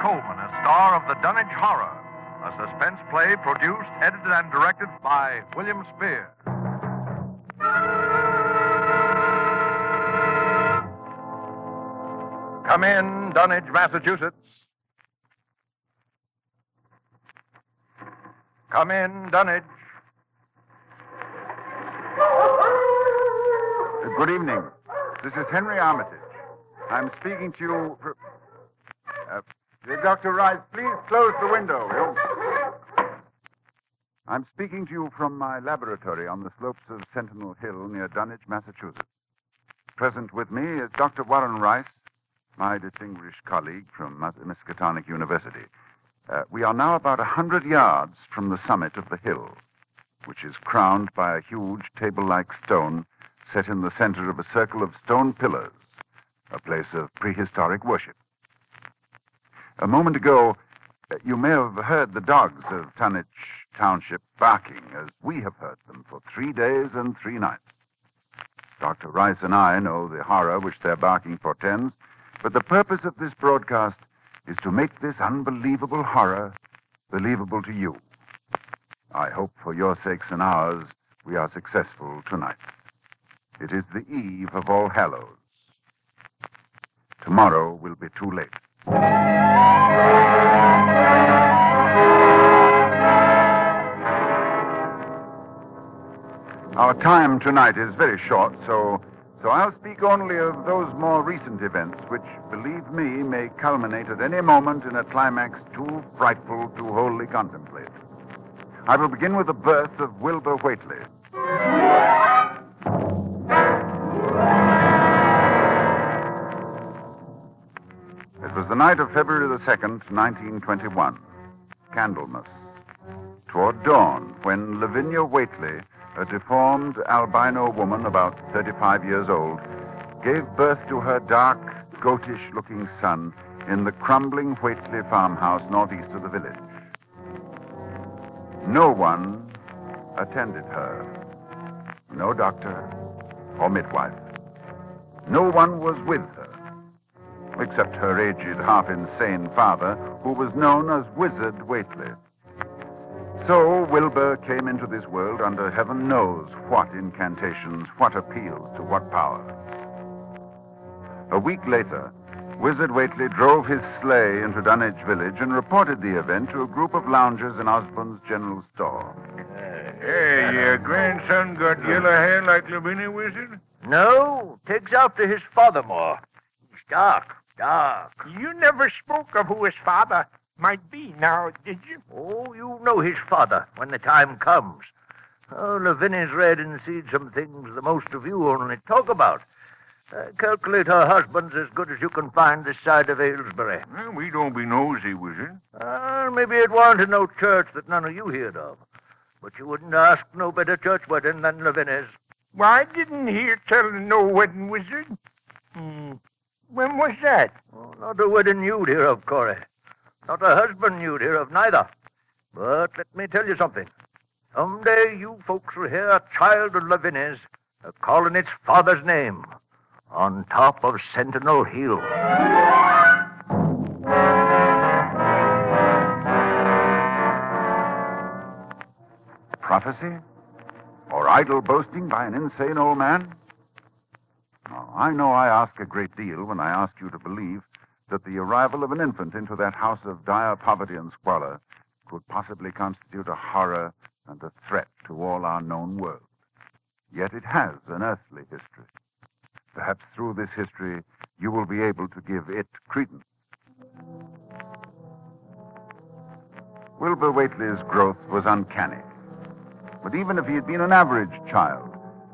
Colman, a star of the Dunwich Horror, a suspense play produced, edited, and directed by William Spear. Come in, Dunwich, Massachusetts. Come in, Dunwich. Good evening. This is Henry Armitage. I'm speaking to you. For... Uh, Dr. Rice, please close the window. I'm speaking to you from my laboratory on the slopes of Sentinel Hill near Dunwich, Massachusetts. Present with me is Dr. Warren Rice, my distinguished colleague from Miskatonic University. Uh, we are now about a hundred yards from the summit of the hill, which is crowned by a huge table-like stone set in the center of a circle of stone pillars, a place of prehistoric worship. A moment ago, you may have heard the dogs of Dunwich Township barking as we have heard them for three days and three nights. Dr. Rice and I know the horror which their barking portends, but the purpose of this broadcast is to make this unbelievable horror believable to you. I hope for your sakes and ours we are successful tonight. It is the eve of All Hallows. Tomorrow will be too late. Our time tonight is very short, so so I'll speak only of those more recent events which, believe me, may culminate at any moment in a climax too frightful to wholly contemplate. I will begin with the birth of Wilbur Whately. Night of February the 2nd, 1921. Candlemas. Toward dawn, when Lavinia Whately a deformed albino woman about 35 years old, gave birth to her dark, goatish looking son in the crumbling Whately farmhouse northeast of the village. No one attended her. No doctor or midwife. No one was with her, except her aged, half insane father, who was known as Wizard Whately. So Wilbur came into this world under heaven knows what incantations, what appeals to what power. A week later, Wizard Whately drove his sleigh into Dunwich village and reported the event to a group of loungers in Osborne's general store. Hey, your grandson got yellow hair like Lavinia Wizard? No, takes after his father more. He's dark, dark. You never spoke of who his father might be now, did you? Oh, you know his father when the time comes. Oh, Lavinia's read and seen some things the most of you only talk about. I calculate her husband's as good as you can find this side of Aylesbury. Well, we don't be nosy, Wizard. Uh, maybe it wanted no church that none of you heard of. But you wouldn't ask no better church wedding than Lavinia's. Why, I didn't hear tell of no wedding, Wizard. Hmm. When was that? Oh, not a wedding you'd hear of, Corey. Not a husband you'd hear of neither. But let me tell you something. Someday you folks will hear a child of Lavinia's uh, calling its father's name on top of Sentinel Hill. Prophecy? Or idle boasting by an insane old man? I know I ask a great deal when I ask you to believe that the arrival of an infant into that house of dire poverty and squalor could possibly constitute a horror and a threat to all our known world. Yet it has an earthly history. Perhaps through this history you will be able to give it credence. Wilbur Whately's growth was uncanny. But even if he had been an average child,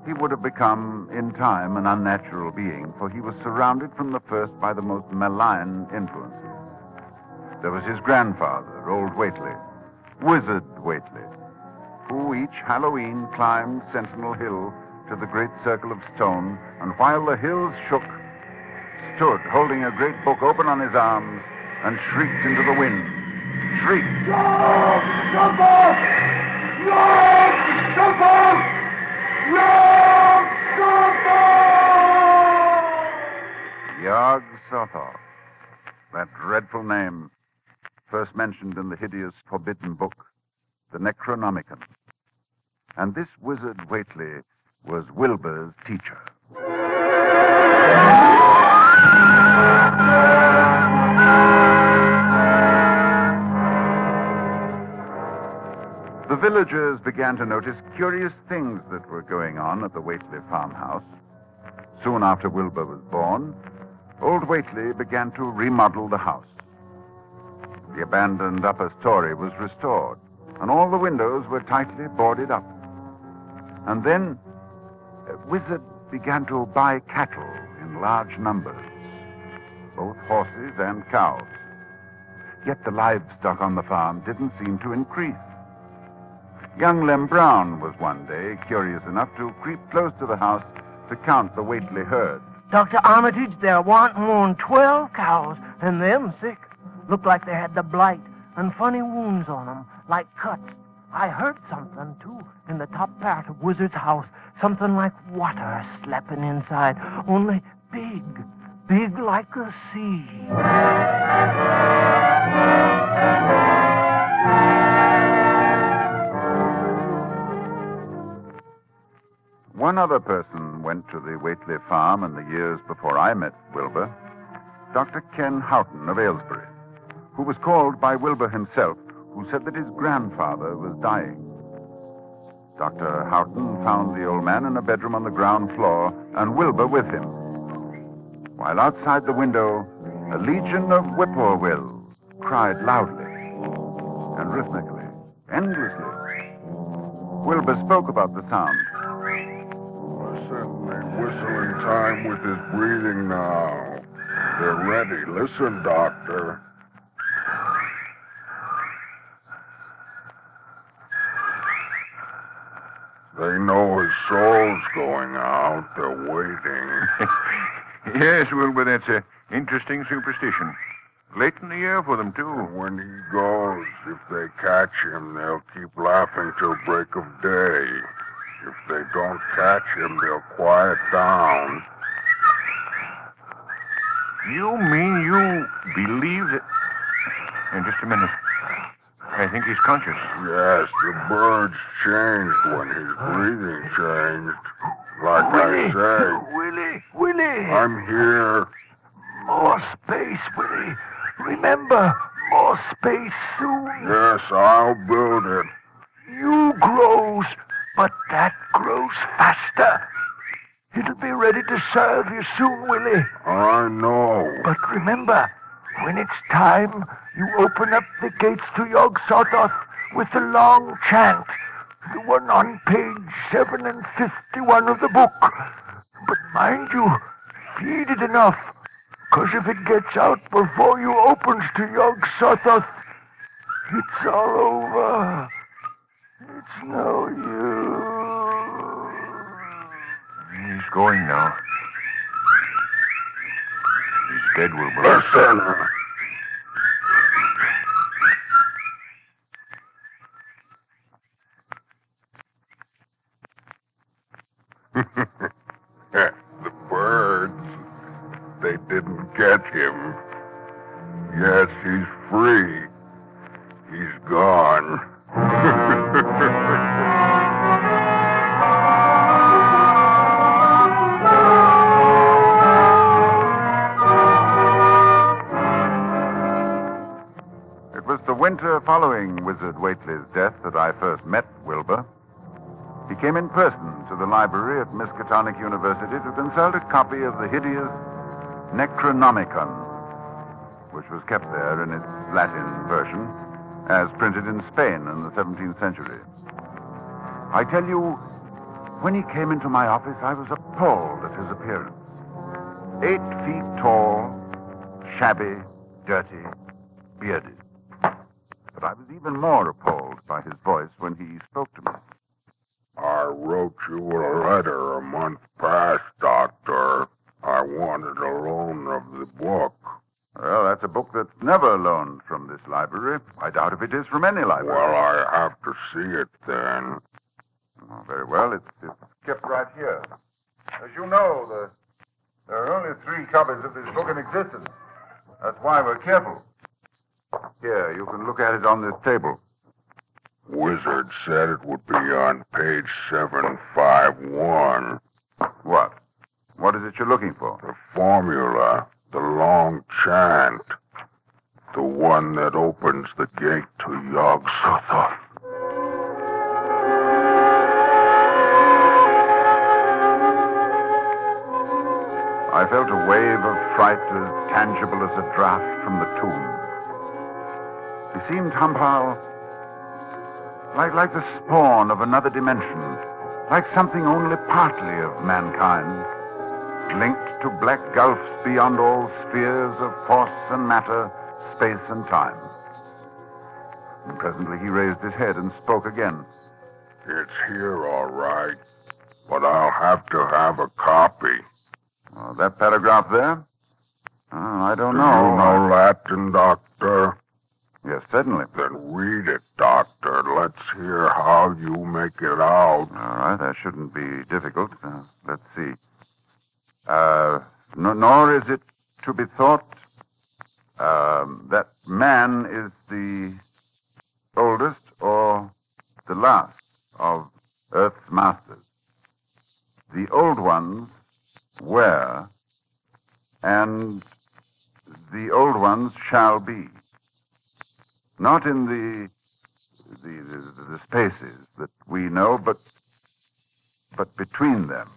he would have become, in time, an unnatural being, for he was surrounded from the first by the most malign influences. There was his grandfather, old Whately, Wizard Whately, who each Halloween climbed Sentinel Hill to the great circle of stone, and while the hills shook, stood holding a great book open on his arms and shrieked into the wind. Shrieked. No! Jump off! Jump Yog Sothoth. That dreadful name, first mentioned in the hideous forbidden book, the Necronomicon. And this wizard Whately was Wilbur's teacher. The villagers began to notice curious things that were going on at the Whately farmhouse. Soon after Wilbur was born, old Whately began to remodel the house. The abandoned upper story was restored, and all the windows were tightly boarded up. And then, wizard began to buy cattle in large numbers, both horses and cows. Yet the livestock on the farm didn't seem to increase. Young Lem Brown was one day curious enough to creep close to the house to count the Whately herd. Dr. Armitage, there warn't more'n twelve cows, and them sick. Looked like they had the blight and funny wounds on 'em, like cuts. I heard something, too, in the top part of Wizard's house. Something like water slapping inside, only big, big like a sea. One other person went to the Whately farm in the years before I met Wilbur. Dr. Ken Houghton of Aylesbury, who was called by Wilbur himself, who said that his grandfather was dying. Dr. Houghton found the old man in a bedroom on the ground floor, and Wilbur with him. While outside the window, a legion of whippoorwills cried loudly and rhythmically, endlessly. Wilbur spoke about the sound. Time with his breathing now. They're ready. Listen, Doctor. They know his soul's going out. They're waiting. Yes, Wilbur, that's a interesting superstition. Late in the year for them, too. When he goes, if they catch him, they'll keep laughing till break of day. If they don't catch him, they'll quiet down. You mean you believe that... In just a minute. I think he's conscious. Yes, the birds changed when his breathing changed. Like I say, Willie, Willie, I'm here. more space, Willie. Remember, more space soon. Yes, I'll build it. You grows, but that grows faster. It'll be ready to serve you soon, Willie. I know. But remember, when it's time, you open up the gates to Yog Sothoth with the long chant, the one on page 7 and 51 of the book. But mind you, feed it enough, 'cause if it gets out before you opens to Yog Sothoth, it's all over. It's no use. He's going now. He's dead, Wilbur. Listen. the winter following Wizard Whately's death that I first met Wilbur. He came in person to the library at Miskatonic University to consult a copy of the hideous Necronomicon, which was kept there in its Latin version, as printed in Spain in the 17th century. I tell you, when he came into my office, I was appalled at his appearance. Eight feet tall, shabby, dirty, bearded. But I was even more appalled by his voice when he spoke to me. I wrote you a letter a month past, Doctor. I wanted a loan of the book. Well, that's a book that's never loaned from this library. I doubt if it is from any library. Well, I have to see it then. Oh, very well. It's, it's kept right here. As you know, the There are only three copies of this book in existence. That's why we're careful. Here, you can look at it on this table. Wizard said it would be on page 751. What? What is it you're looking for? The formula, the long chant, the one that opens the gate to Yog Sothoth. I felt a wave of fright as tangible as a draft from the tomb. He seemed somehow like, like the spawn of another dimension, like something only partly of mankind, linked to black gulfs beyond all spheres of force and matter, space and time. And presently he raised his head and spoke again. It's here, all right, but I'll have to have a copy. Oh, that paragraph there? Oh, I don't Do know. you know Latin, Doctor? Yes, certainly. Then read it, Doctor. Let's hear how you make it out. All right, that shouldn't be difficult. Uh, let's see. Uh, no, nor is it to be thought um, that man is the oldest or the last of Earth's masters. The old ones were, and the old ones shall be. Not in the the, the, the spaces that we know, but but between them.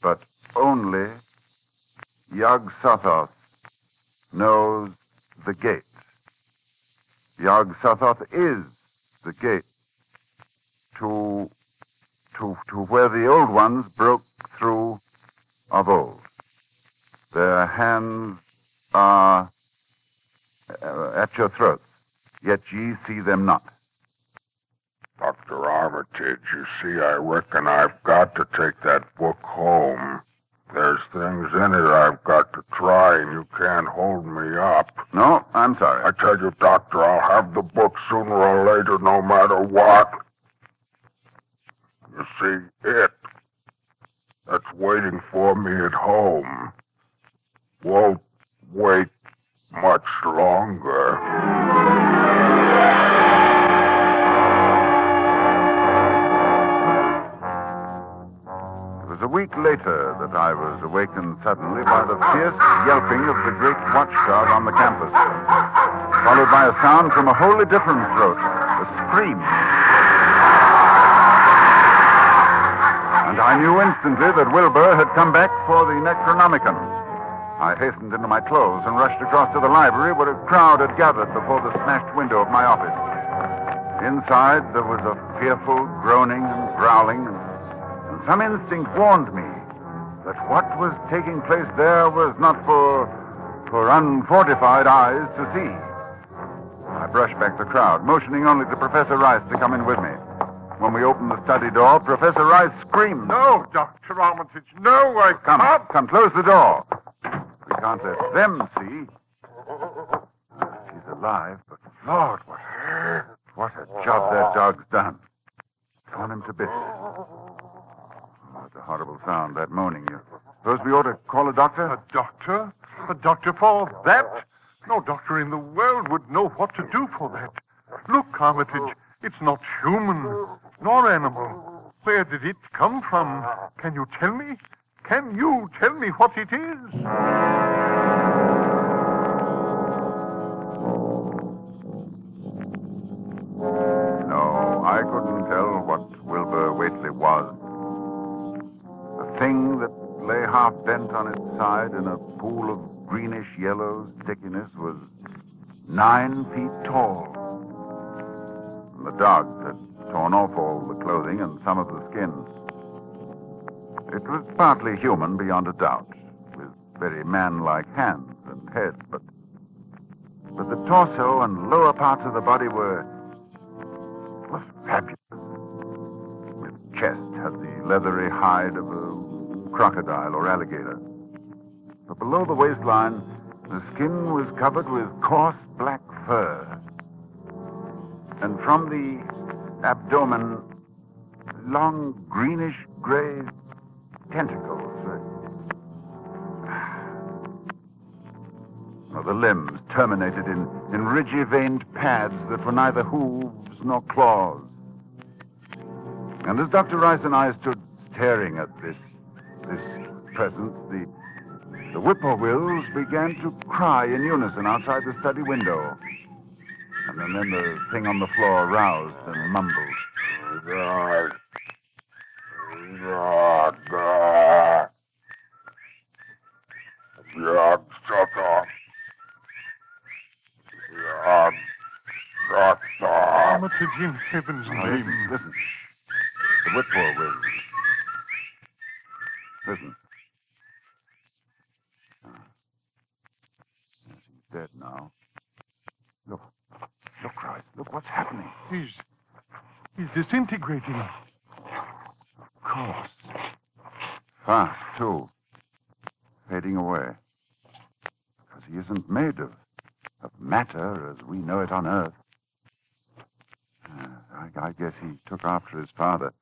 But only Yog Sothoth knows the gate. Yog Sothoth is the gate to to to where the old ones broke through of old. Their hands are uh, at your throats, yet ye see them not. Dr. Armitage, you see, I reckon I've got to take that book home. There's things in it I've got to try, and you can't hold me up. No, I'm sorry. I tell you, Doctor, I'll have the book sooner or later, no matter what. You see, it that's waiting for me at home won't wait much longer. It was a week later that I was awakened suddenly by the fierce yelping of the great watchdog on the campus, followed by a sound from a wholly different throat, a scream. And I knew instantly that Wilbur had come back for the Necronomicon. I hastened into my clothes and rushed across to the library where a crowd had gathered before the smashed window of my office. Inside, there was a fearful groaning and growling, and some instinct warned me that what was taking place there was not for for unfortified eyes to see. I brushed back the crowd, motioning only to Professor Rice to come in with me. When we opened the study door, Professor Rice screamed. No, Dr. Armitage, no, I Come, can't. come, close the door. Can't let them see. She's alive, but Lord, what, what a job that dog's done. Torn him to bits. It's a horrible sound, that moaning. You suppose we ought to call a doctor? A doctor? A doctor for that? No doctor in the world would know what to do for that. Look, Armitage, it's not human nor animal. Where did it come from? Can you tell me? Can you tell me what it is? No, I couldn't tell what Wilbur Whately was. The thing that lay half bent on its side in a pool of greenish yellow stickiness was nine feet tall. And the dog had torn off all the clothing and some of the skin. It was partly human beyond a doubt, with very man-like hands and head, but but the torso and lower parts of the body were was fabulous. Its chest had the leathery hide of a crocodile or alligator. But below the waistline, the skin was covered with coarse black fur. And from the abdomen, long greenish gray tentacles. uh, the limbs terminated in, in ridgy veined pads that were neither hooves nor claws. And as Dr. Rice and I stood staring at this, this presence, the, the whippoorwills began to cry in unison outside the study window. And then the thing on the floor roused and mumbled. God, God. Up. God, shut up. Armitage, in heaven's Oh, name. listen, listen. The whippoorwills. Listen. Ah. Yes, he's dead now. Look. Look, Rice. Look what's happening. He's, he's disintegrating. Of course. Fast, too. Fading away. He isn't made of, of matter as we know it on Earth. Uh, I, I guess he took after his father.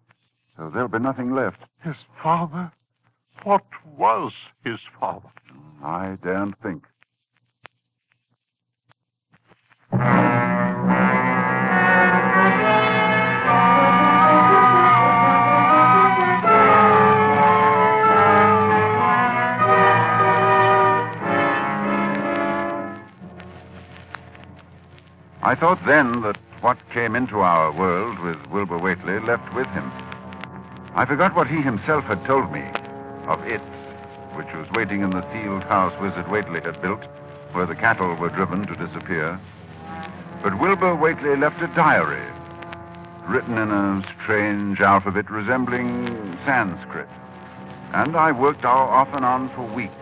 So there'll be nothing left. His father? What was his father? I daren't think. I thought then that what came into our world with Wilbur Whately left with him. I forgot what he himself had told me of it, which was waiting in the sealed house Wizard Whately had built, where the cattle were driven to disappear. But Wilbur Whately left a diary, written in a strange alphabet resembling Sanskrit. And I worked off and on for weeks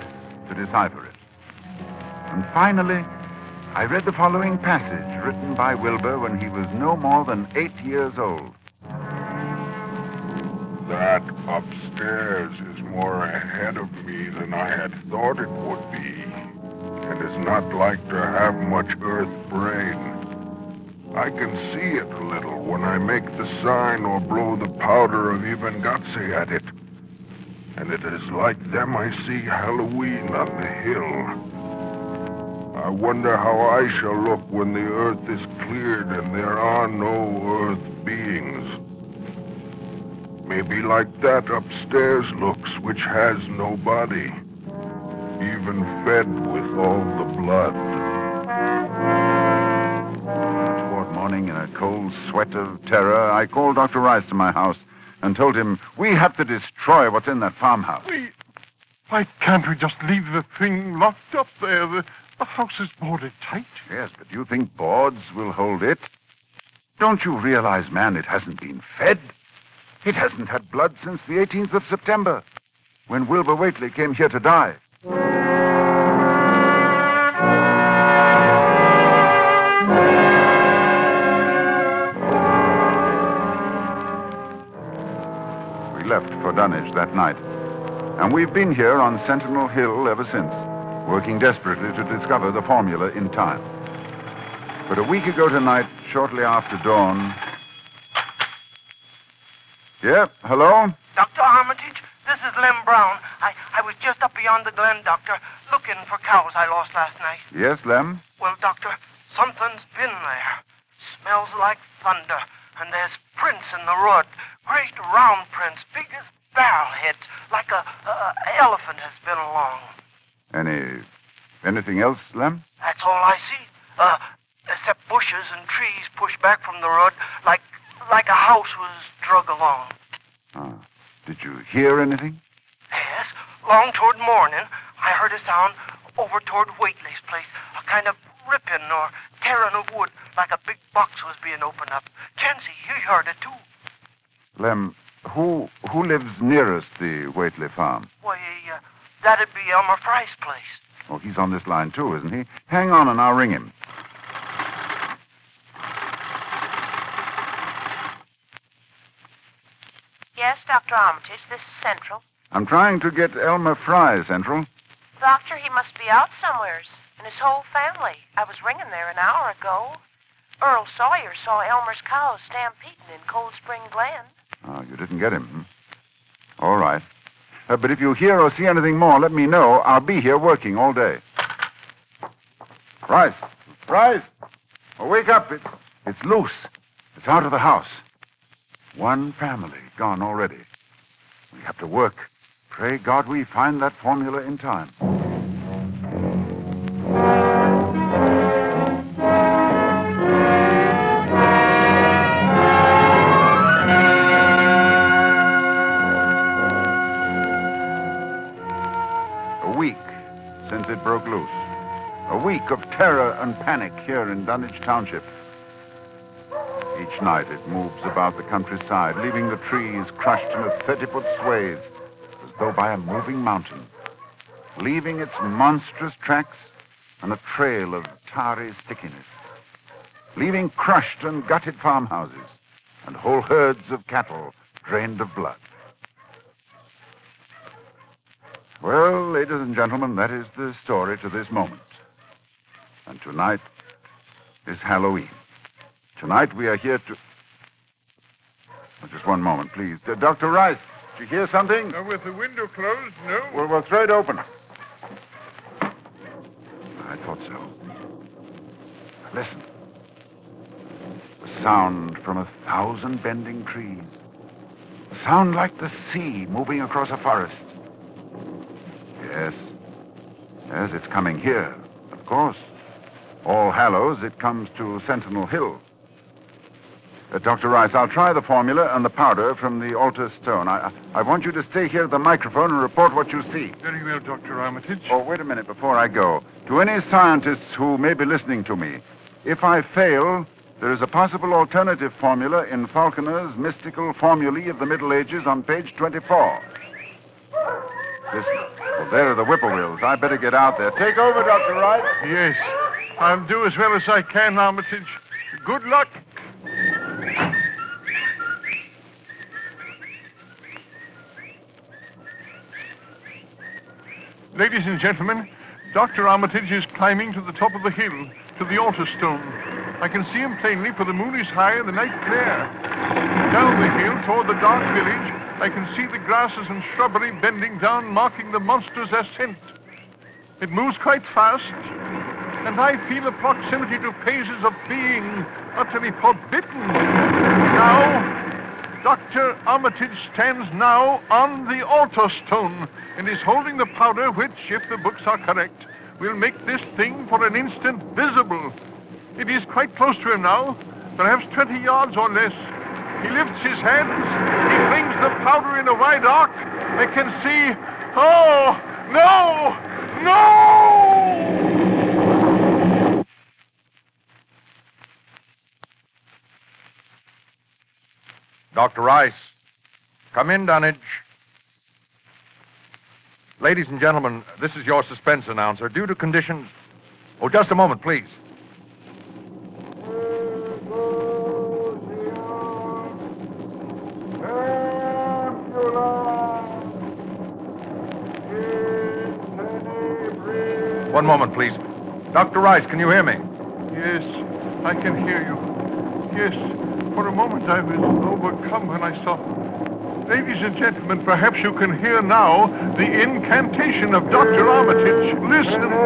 to decipher it. And finally, I read the following passage written by Wilbur when he was no more than eight years old. That upstairs is more ahead of me than I had thought it would be, and is not like to have much earth brain. I can see it a little when I make the sign or blow the powder of Ibn Ghazi at it. And it is like them I see Halloween on the hill. I wonder how I shall look when the earth is cleared and there are no earth beings. Maybe like that upstairs looks, which has no body, even fed with all the blood. Toward morning, in a cold sweat of terror, I called Dr. Rice to my house and told him we had to destroy what's in that farmhouse. We, why can't we just leave the thing locked up there? The, the house is boarded tight. Yes, but do you think boards will hold it? Don't you realize, man, it hasn't been fed? It hasn't had blood since the 18th of September, when Wilbur Whately came here to die. We left for Dunwich that night, and we've been here on Sentinel Hill ever since, working desperately to discover the formula in time. But a week ago tonight, shortly after dawn. Yeah, hello? Dr. Armitage, this is Lem Brown. I, I was just up beyond the glen, Doctor, looking for cows I lost last night. Yes, Lem? Well, Doctor, something's been there. Smells like thunder, and there's prints in the road. Great round prints, big as barrel heads, like a, a a elephant has been along. Any. anything else, Lem? That's all I see. Uh, except bushes and trees pushed back from the road, like like a house was drug along. Ah. Did you hear anything? Yes, long toward morning, I heard a sound over toward Whately's place, a kind of ripping or tearing of wood, like a big box was being opened up. Chauncey, you heard it too. Lem, who who lives nearest the Whately farm? Why, that'd be Elmer Fry's place. Oh, he's on this line too, isn't he? Hang on and I'll ring him. Yes, Dr. Armitage, this is Central. I'm trying to get Elmer Fry, Central. Doctor, he must be out somewheres, and his whole family. I was ringing there an hour ago. Earl Sawyer saw Elmer's cows stampeding in Cold Spring Glen. Oh, you didn't get him. Hmm? All right. Uh, but if you hear or see anything more, let me know. I'll be here working all day. Rice! Rice! Oh, wake up. It's, it's loose. It's out of the house. One family gone already. We have to work. Pray God we find that formula in time. Broke loose. A week of terror and panic here in Dunwich Township. Each night it moves about the countryside, leaving the trees crushed in a 30 foot swathe as though by a moving mountain, leaving its monstrous tracks and a trail of tarry stickiness, leaving crushed and gutted farmhouses and whole herds of cattle drained of blood. Well, ladies and gentlemen, that is the story to this moment. And tonight is Halloween. Tonight we are here to. Oh, just one moment, please. Uh, Dr. Rice, did you hear something? Uh, with the window closed, no? Well, we'll throw it open. I thought so. Listen. A sound from a thousand bending trees. A sound like the sea moving across a forest. Yes. Yes, it's coming here, of course. All Hallows, it comes to Sentinel Hill. Uh, Dr. Rice, I'll try the formula and the powder from the altar stone. I, I want you to stay here at the microphone and report what you see. Very well, Dr. Armitage. Oh, wait a minute before I go. To any scientists who may be listening to me, if I fail, there is a possible alternative formula in Falconer's mystical formulae of the Middle Ages on page 24. Listen. Well, there are the whippoorwills. I better get out there. Take over, Dr. Wright. Yes. I'll do as well as I can, Armitage. Good luck. Ladies and gentlemen, Dr. Armitage is climbing to the top of the hill, to the altar stone. I can see him plainly, for the moon is high and the night clear. Down the hill, toward the dark village, I can see the grasses and shrubbery bending down, marking the monster's ascent. It moves quite fast, and I feel a proximity to phases of being utterly forbidden. Now, Dr. Armitage stands now on the altar stone and is holding the powder which, if the books are correct, will make this thing for an instant visible. It is quite close to him now, perhaps 20 yards or less. He lifts his hands, he the powder in a wide arc. I can see. Oh, no! No! Dr. Rice, come in, Dunwich. Ladies and gentlemen, this is your suspense announcer. Due to conditions. Oh, just a moment, please. One moment, please. Dr. Rice, can you hear me? Yes, I can hear you. Yes, for a moment I was overcome when I saw. Ladies and gentlemen, perhaps you can hear now the incantation of Dr. Armitage. Listen.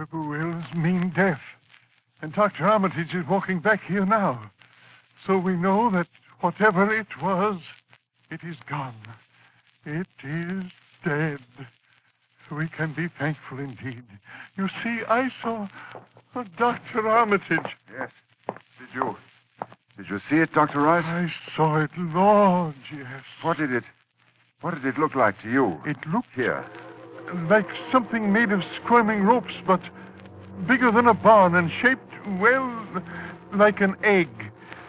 The whippoorwills mean death. And Dr. Armitage is walking back here now. So we know that whatever it was, it is gone. It is dead. We can be thankful indeed. You see, I saw Dr. Armitage. Yes. Did you. Did you see it, Dr. Rice? I saw it Lord, yes. What did it. What did it look like to you? It looked Here. Like something made of squirming ropes, but bigger than a barn and shaped, well, like an egg.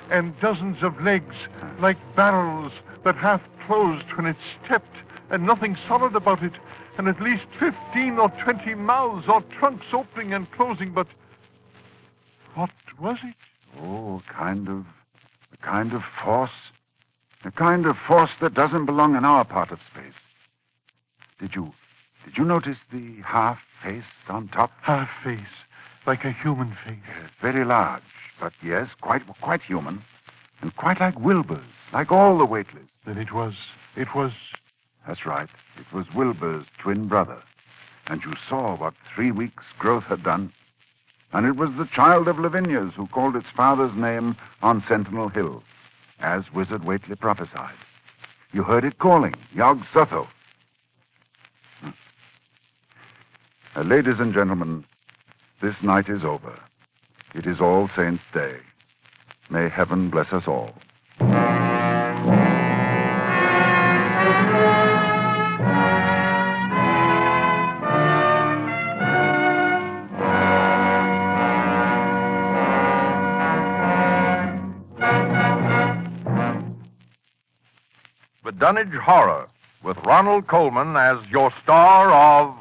and dozens of legs like barrels that half closed when it stepped, and nothing solid about it, and at least 15 or 20 mouths or trunks opening and closing, but what was it? Oh, a kind of. a kind of force. A kind of force that doesn't belong in our part of space. Did you. Did you notice the half face on top? Half face, like a human face. Yes, very large, but yes, quite quite human. And quite like Wilbur's, like all the Whatelys. Then it was. it was. That's right. It was Wilbur's twin brother. And you saw what three weeks' growth had done. And it was the child of Lavinia's who called its father's name on Sentinel Hill, as Wizard Whately prophesied. You heard it calling, Yog Sotho. Hmm. Uh, ladies and gentlemen, this night is over. It is All Saints' Day. May heaven bless us all. The Dunwich Horror, with Ronald Colman as your star of